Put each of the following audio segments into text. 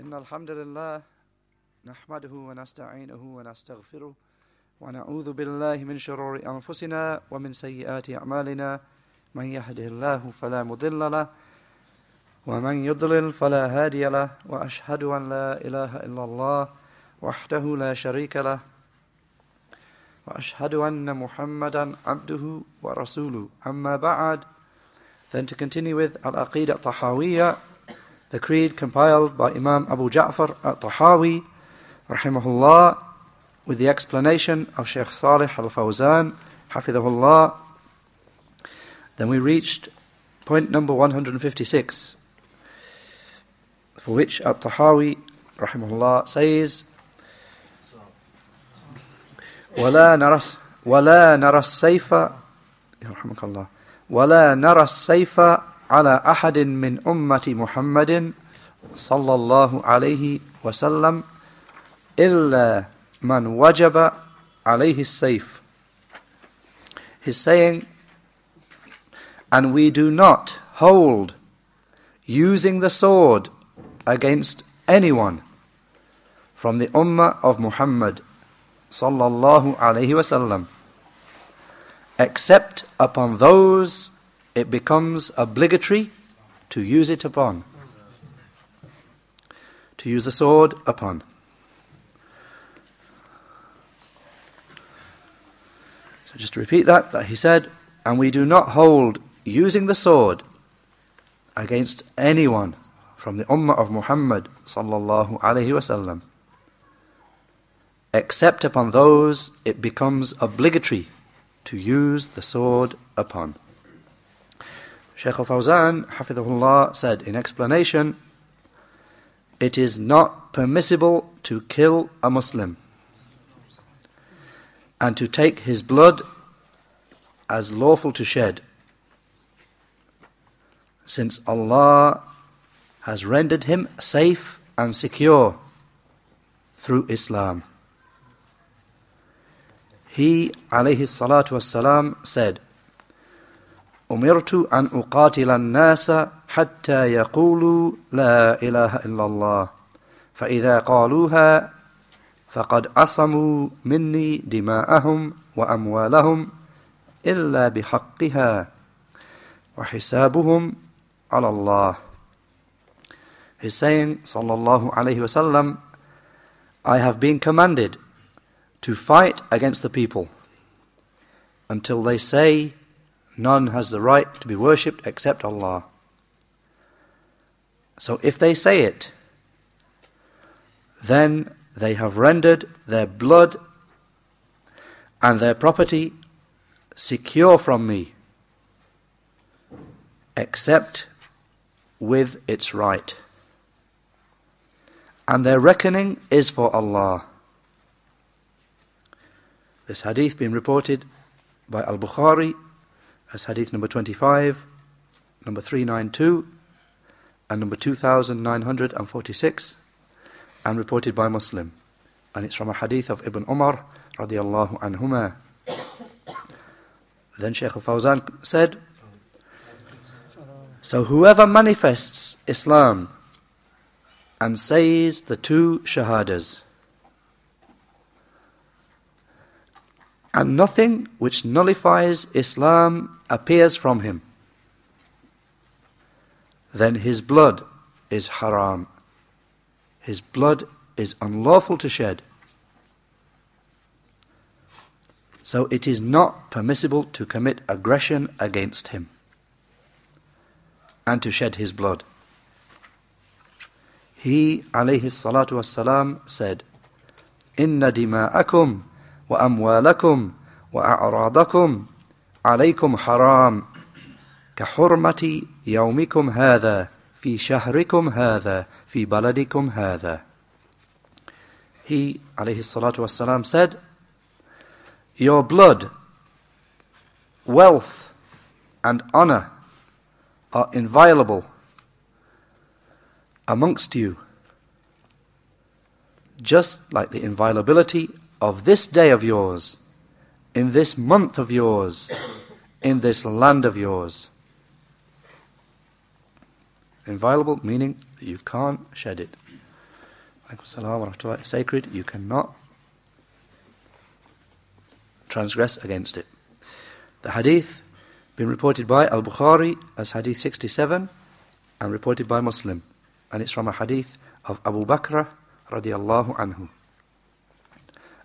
إن الحمد لله نحمده ونستعينه ونستغفره ونعوذ بالله من شرور أنفسنا ومن سيئات أعمالنا. من يهده الله فلا مضل له ومن يضلل فلا هادي له وأشهد أن لا إله إلا الله وحده لا شريك له وأشهد أن محمدا عبده ورسوله. أما بعد Then to continue with Al-Aqidah Tahawiyya, the creed compiled by Imam Abu Ja'far At-Tahawi, rahimahullah, with the explanation of Sheikh Salih Al-Fawzan, hafidhahullah. Then we reached point number 156, for which At-Tahawi, rahimahullah, says, ولا نرى ولا نرى السيف يرحمك الله ولا نرى السيف على أحد من أمة محمد صلى الله عليه وسلم إلا من وجب عليه السيف He's saying, and we do not hold using the sword against anyone from the Ummah of Muhammad sallallahu alayhi wasallam except upon those it becomes obligatory to use it upon to use the sword upon so just to repeat that that he said and we do not hold using the sword against anyone from the ummah of Muhammad sallallahu alayhi wasallam except upon those it becomes obligatory to use the sword upon. Shaykh al-Fawzan, hafidhahullah, said in explanation, it is not permissible to kill a Muslim and to take his blood as lawful to shed, since Allah has rendered him safe and secure through Islam. He, alayhi salatu wassalam, said, أمرت أن أقاتل الناس حتى يقولوا لا إله إلا الله. فإذا قالوها فقد عصموا مني دماءهم وأموالهم إلا بحقها وحسابهم على الله. He's saying, sallallahu alayhi wasallam, I have been commanded to fight against the people until they say none has the right to be worshipped except Allah. So if they say it, then they have rendered their blood and their property secure from me, except with its right. And their reckoning is for Allah. This hadith being reported by Al Bukhari as hadith number 25, number 392, and number 2946, and reported by Muslim. And it's from a hadith of Ibn Umar radiallahu anhuma. Then Shaykh al Fawzan said, So whoever manifests Islam and says the two shahadas, and nothing which nullifies Islam appears from him, then his blood is haram. His blood is unlawful to shed. So it is not permissible to commit aggression against him and to shed his blood. He, alayhi salatu wassalam, said, Inna dima'akum وأموالكم وأعراضكم عليكم حرام كحرمة يومكم هذا في شهركم هذا في بلدكم هذا He عليه الصلاة والسلام said Your blood, wealth and honor are inviolable amongst you just like the inviolability of this day of yours, in this month of yours, in this land of yours. Inviolable meaning that you can't shed it. sacred, you cannot transgress against it. The hadith been reported by Al Bukhari as hadith 67 and reported by Muslim. And it's from a hadith of Abu Bakr radiallahu anhu.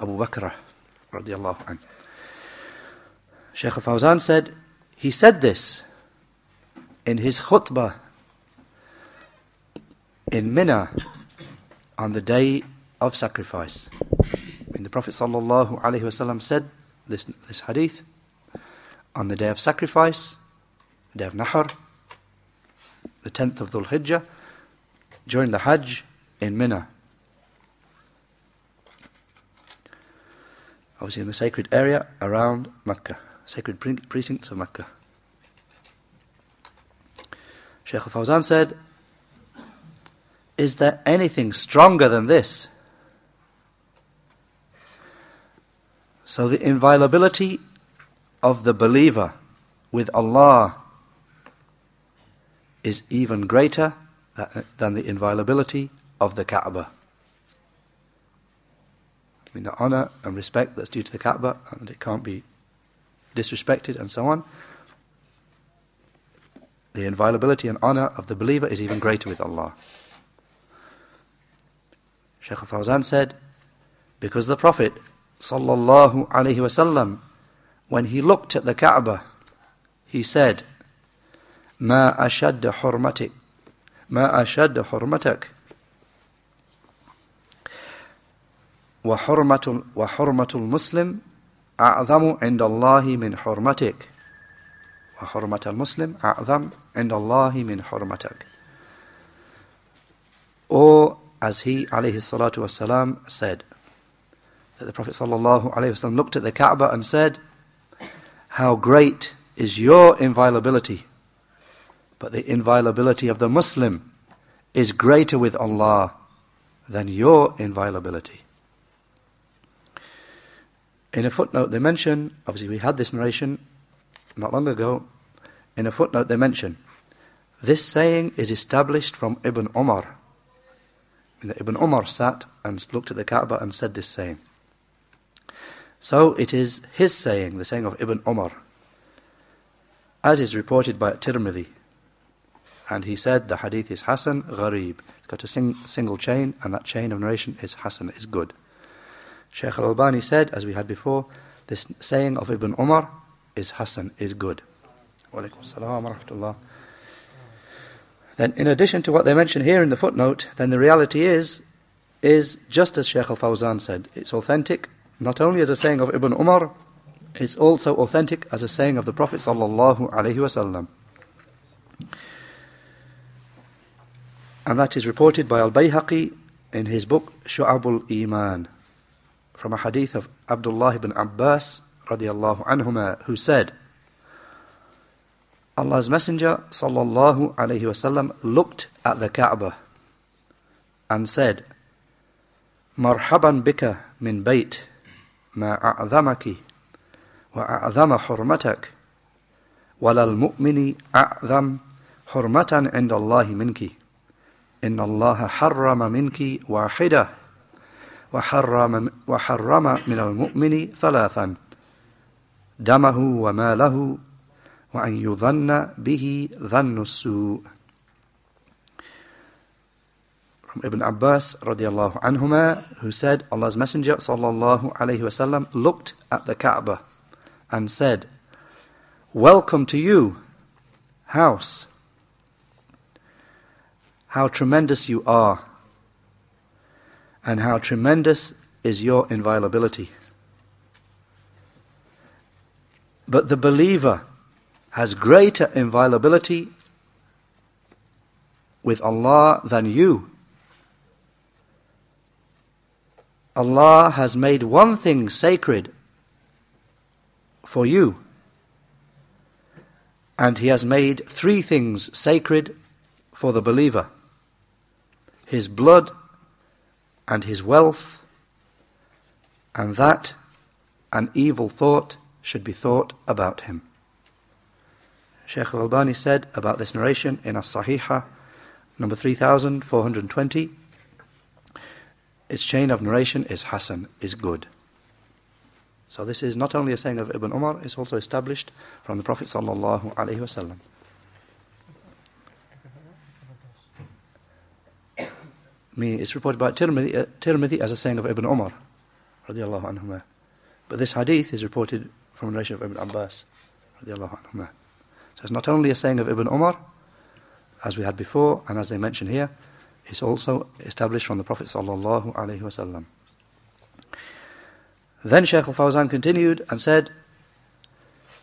Abu Bakr radiallahu anhu. Shaykh al Fawzan said, he said this in his khutbah in Mina on the day of sacrifice. When the Prophet sallallahu alaihi wasallam said this, this hadith on the day of sacrifice, day of Nahar, the 10th of Dhul Hijjah, during the Hajj in Mina. Obviously, in the sacred area around Mecca, sacred precincts of Mecca. Shaykh al Fawzan said, Is there anything stronger than this? So, the inviolability of the believer with Allah is even greater than the inviolability of the Kaaba. I mean, the honour and respect that's due to the Kaaba, and it can't be disrespected, and so on. The inviolability and honour of the believer is even greater with Allah. Shaykh Fawzan said, because the Prophet, sallallahu alaihi wasallam, when he looked at the Kaaba, he said, "Ma ashad hurmatik, ma ashad hurmatak." وحرمة وحرمة المسلم أعظم عند الله من حرمتك وحرمة المسلم أعظم عند الله من حرمتك Or as he alayhi salatu wasalam said that the Prophet sallallahu alayhi wasallam looked at the Kaaba and said how great is your inviolability but the inviolability of the Muslim is greater with Allah than your inviolability. In a footnote, they mention, obviously, we had this narration not long ago. In a footnote, they mention this saying is established from Ibn Umar. Ibn Umar sat and looked at the Kaaba and said this saying. So it is his saying, the saying of Ibn Umar, as is reported by Tirmidhi and he said the hadith is Hasan Gharib. It's got a sing, single chain, and that chain of narration is Hasan, is good. Shaykh al Albani said, as we had before, this saying of Ibn Umar is Hasan, is good. Then, in addition to what they mention here in the footnote, then the reality is, is just as Sheikh al Fawzan said, it's authentic, not only as a saying of Ibn Umar, it's also authentic as a saying of the Prophet sallallahu wasallam. And that is reported by Al Bayhaqi in his book Shu'abul Iman from a hadith of Abdullah ibn Abbas radiallahu anhuma who said Allah's Messenger sallallahu alayhi wasallam looked at the Kaaba and said مرحبا بك من بيت ما أعظمك وأعظم حرمتك ولا المؤمن أعظم حرمة عند الله منك إن الله حرم منك واحدة وحرم, وحرم من المؤمن ثلاثا دمه وماله وأن يظن به ظن السوء From Ibn Abbas radiallahu anhuma, who said, Allah's Messenger sallallahu alayhi wasallam looked at the Kaaba and said, Welcome to you, house how tremendous you are and how tremendous is your inviolability. But the believer has greater inviolability with Allah than you. Allah has made one thing sacred for you, and He has made three things sacred for the believer his blood and his wealth, and that an evil thought should be thought about him. Sheikh Al Albani said about this narration in As Sahiha, number 3420 its chain of narration is Hasan, is good. So this is not only a saying of Ibn Umar, it's also established from the Prophet sallallahu alaihi wasallam. it's reported by Tirmidhi, uh, Tirmidhi as a saying of Ibn Umar, radiallahu anhumah. But this hadith is reported from a narration of Ibn Abbas, radiallahu anhumah. So it's not only a saying of Ibn Umar, as we had before, and as they mention here, it's also established from the Prophet sallallahu alaihi wasallam. Then Shaykh al-Fawzan continued and said,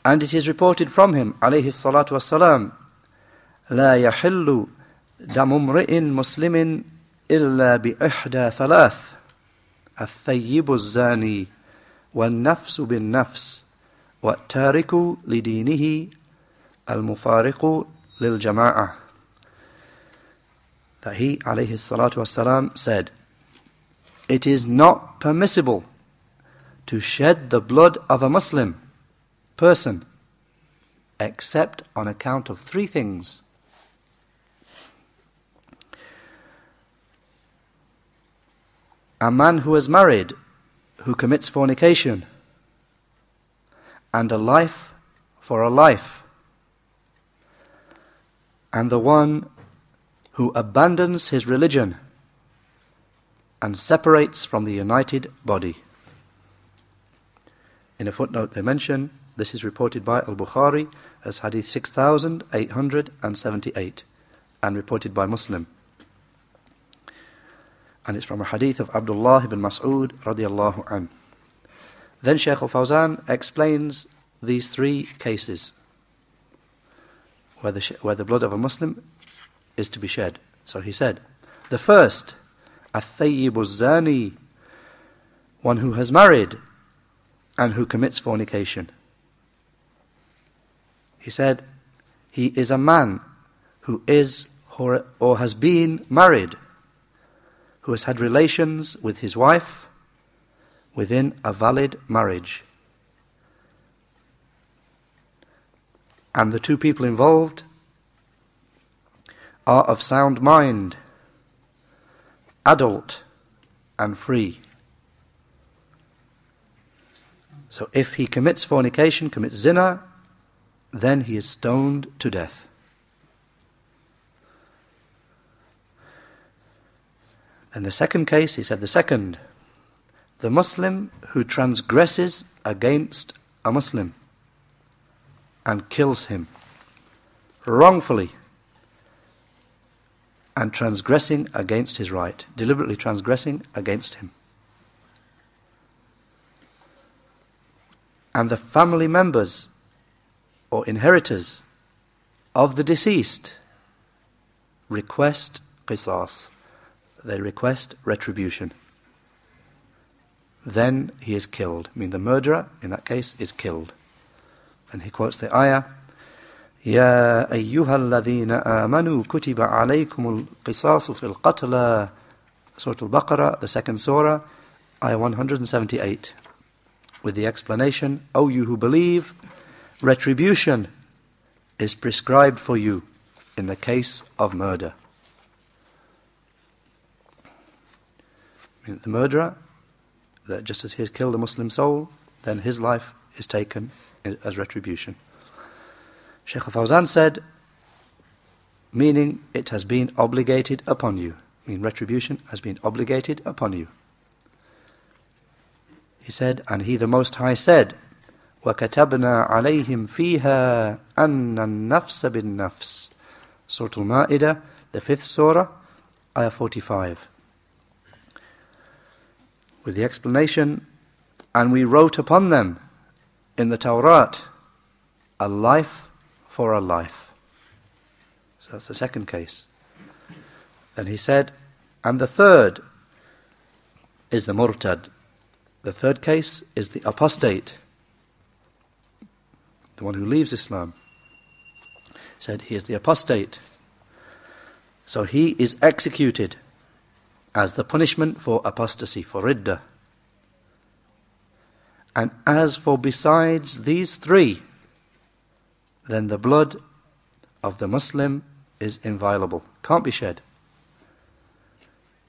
and it is reported from him, alayhi salatu wassalam, لا يحل دم امرئ مسلم إلا بإحدى ثلاث الثيب الزاني والنفس بالنفس والتارك لدينه المفارق للجماعة that he عليه الصلاة والسلام said it is not permissible to shed the blood of a Muslim person except on account of three things. A man who is married, who commits fornication, and a life for a life, and the one who abandons his religion and separates from the united body. In a footnote, they mention this is reported by Al Bukhari as Hadith 6878 and reported by Muslim. And it's from a hadith of Abdullah ibn Mas'ud radiallahu an. Then Shaykh al Fawzan explains these three cases where the, where the blood of a Muslim is to be shed. So he said, the first, a zani, one who has married and who commits fornication. He said, He is a man who is or has been married, who has had relations with his wife within a valid marriage. And the two people involved are of sound mind, adult, and free. So if he commits fornication, commits zina, then he is stoned to death. In the second case, he said the second, the Muslim who transgresses against a Muslim and kills him wrongfully and transgressing against his right, deliberately transgressing against him. and the family members or inheritors of the deceased request qisas. They request retribution. Then he is killed. I mean, the murderer, in that case, is killed. And he quotes the ayah, يا أيها الذين آمنوا كتب عليكم القصاص في القتلى Surah Al-Baqarah, the second surah, ayah 178 with the explanation, O you who believe, retribution is prescribed for you in the case of murder. The murderer, that just as he has killed a Muslim soul, then his life is taken as retribution. Sheikh Fawzan said, meaning it has been obligated upon you. I mean, retribution has been obligated upon you. He said, and he the Most High said, وَكَتَبْنَا عَلَيْهِمْ فِيهَا أَنَّ النَّفْسَ بِالنَّفْسِ Surah Al-Ma'idah, the fifth surah, ayah 45. With the explanation, and we wrote upon them in the Tawrat a life for a life. So that's the second case. Then he said, and the third is the murtad, the third case is the apostate, the one who leaves Islam. Said he is the apostate. So he is executed as the punishment for apostasy, for ridda. And as for besides these three, then the blood of the Muslim is inviolable, can't be shed.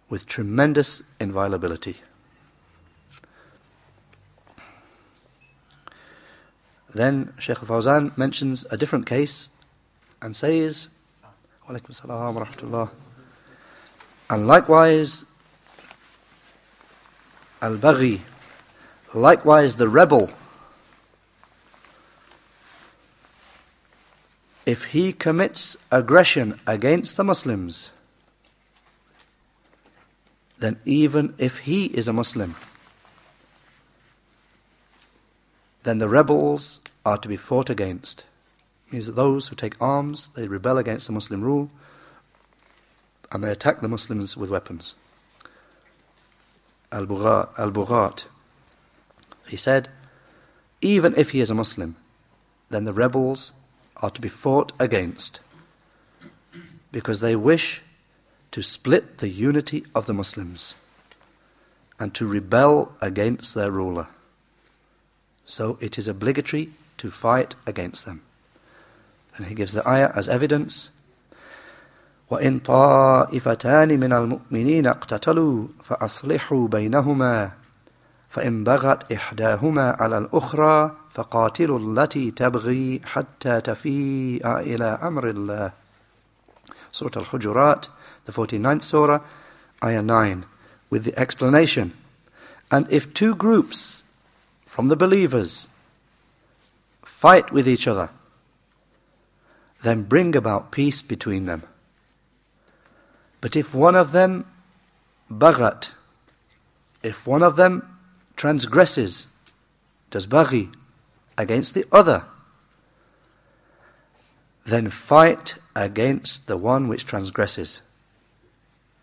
with tremendous inviolability. Then Sheikh Fawzan mentions a different case and says, wa rahmatullah. And likewise, al baghi, likewise the rebel, if he commits aggression against the Muslims, then even if he is a Muslim, then the rebels are to be fought against. It means that those who take arms, they rebel against the Muslim rule, and they attack the Muslims with weapons. Al-Bughat, he said, even if he is a Muslim, then the rebels are to be fought against because they wish to split the unity of the Muslims and to rebel against their ruler. So it is obligatory to fight against them. And he gives the ayah as evidence. وإن طائفتان من المؤمنين اقتتلوا فأصلحوا بينهما فإن بغت إحداهما على الأخرى فقاتلوا التي تبغي حتى تفيء إلى أمر الله Surah Al-Hujurat, the 49th Surah, Ayah 9, with the explanation. And if two groups from the believers fight with each other, then bring about peace between them. But if one of them bagat, if one of them transgresses, does baghi, against the other, then fight against the one which transgresses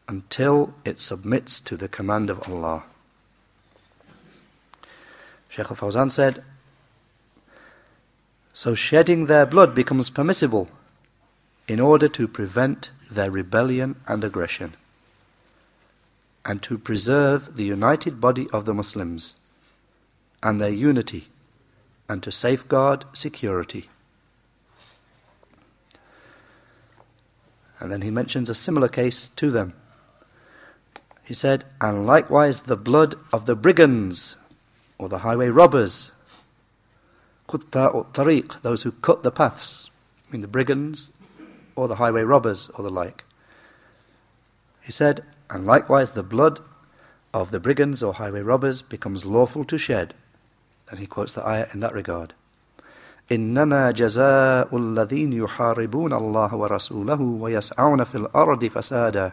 until it submits to the command of Allah. Shaykh al Fawzan said, So shedding their blood becomes permissible in order to prevent their rebellion and aggression and to preserve the united body of the Muslims and their unity and to safeguard security. And then he mentions a similar case to them. He said, And likewise the blood of the brigands or the highway robbers, tariq, those who cut the paths, I mean the brigands or the highway robbers or the like. He said, And likewise the blood of the brigands or highway robbers becomes lawful to shed. And he quotes the ayah in that regard. إنما جزاء الذين يحاربون الله ورسوله ويسعون في الأرض فسادا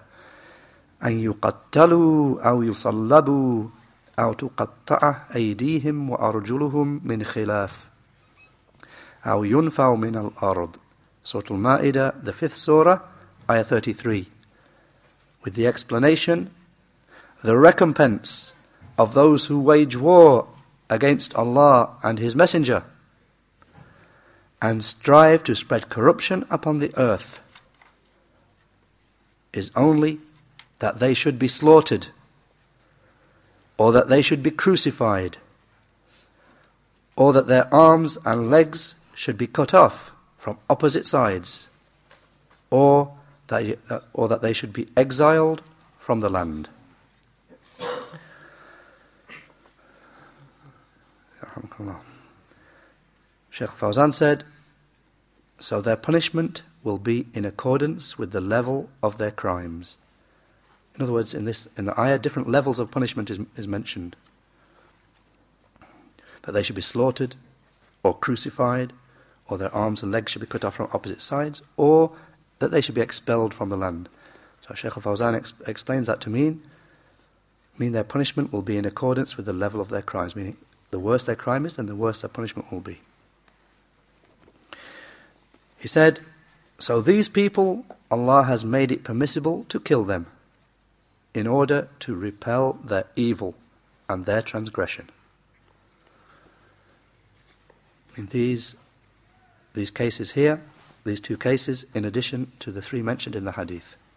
أن يقتلوا أو يصلبوا أو تقطع أيديهم وأرجلهم من خلاف أو ينفوا من الأرض Surah Al-Ma'idah, the fifth surah, ayah 33 with the explanation the recompense of those who wage war against Allah and His Messenger and strive to spread corruption upon the earth is only that they should be slaughtered or that they should be crucified or that their arms and legs should be cut off from opposite sides or that, or that they should be exiled from the land. Sheikh Fawzan said, so their punishment will be in accordance with the level of their crimes. In other words, in this in the ayah, different levels of punishment is, is mentioned. That they should be slaughtered, or crucified, or their arms and legs should be cut off from opposite sides, or that they should be expelled from the land. So Sheikh Fawzan ex- explains that to mean mean their punishment will be in accordance with the level of their crimes, meaning the worse their crime is, then the worse their punishment will be. He said, So these people, Allah has made it permissible to kill them in order to repel their evil and their transgression. In these, these cases here, these two cases, in addition to the three mentioned in the hadith.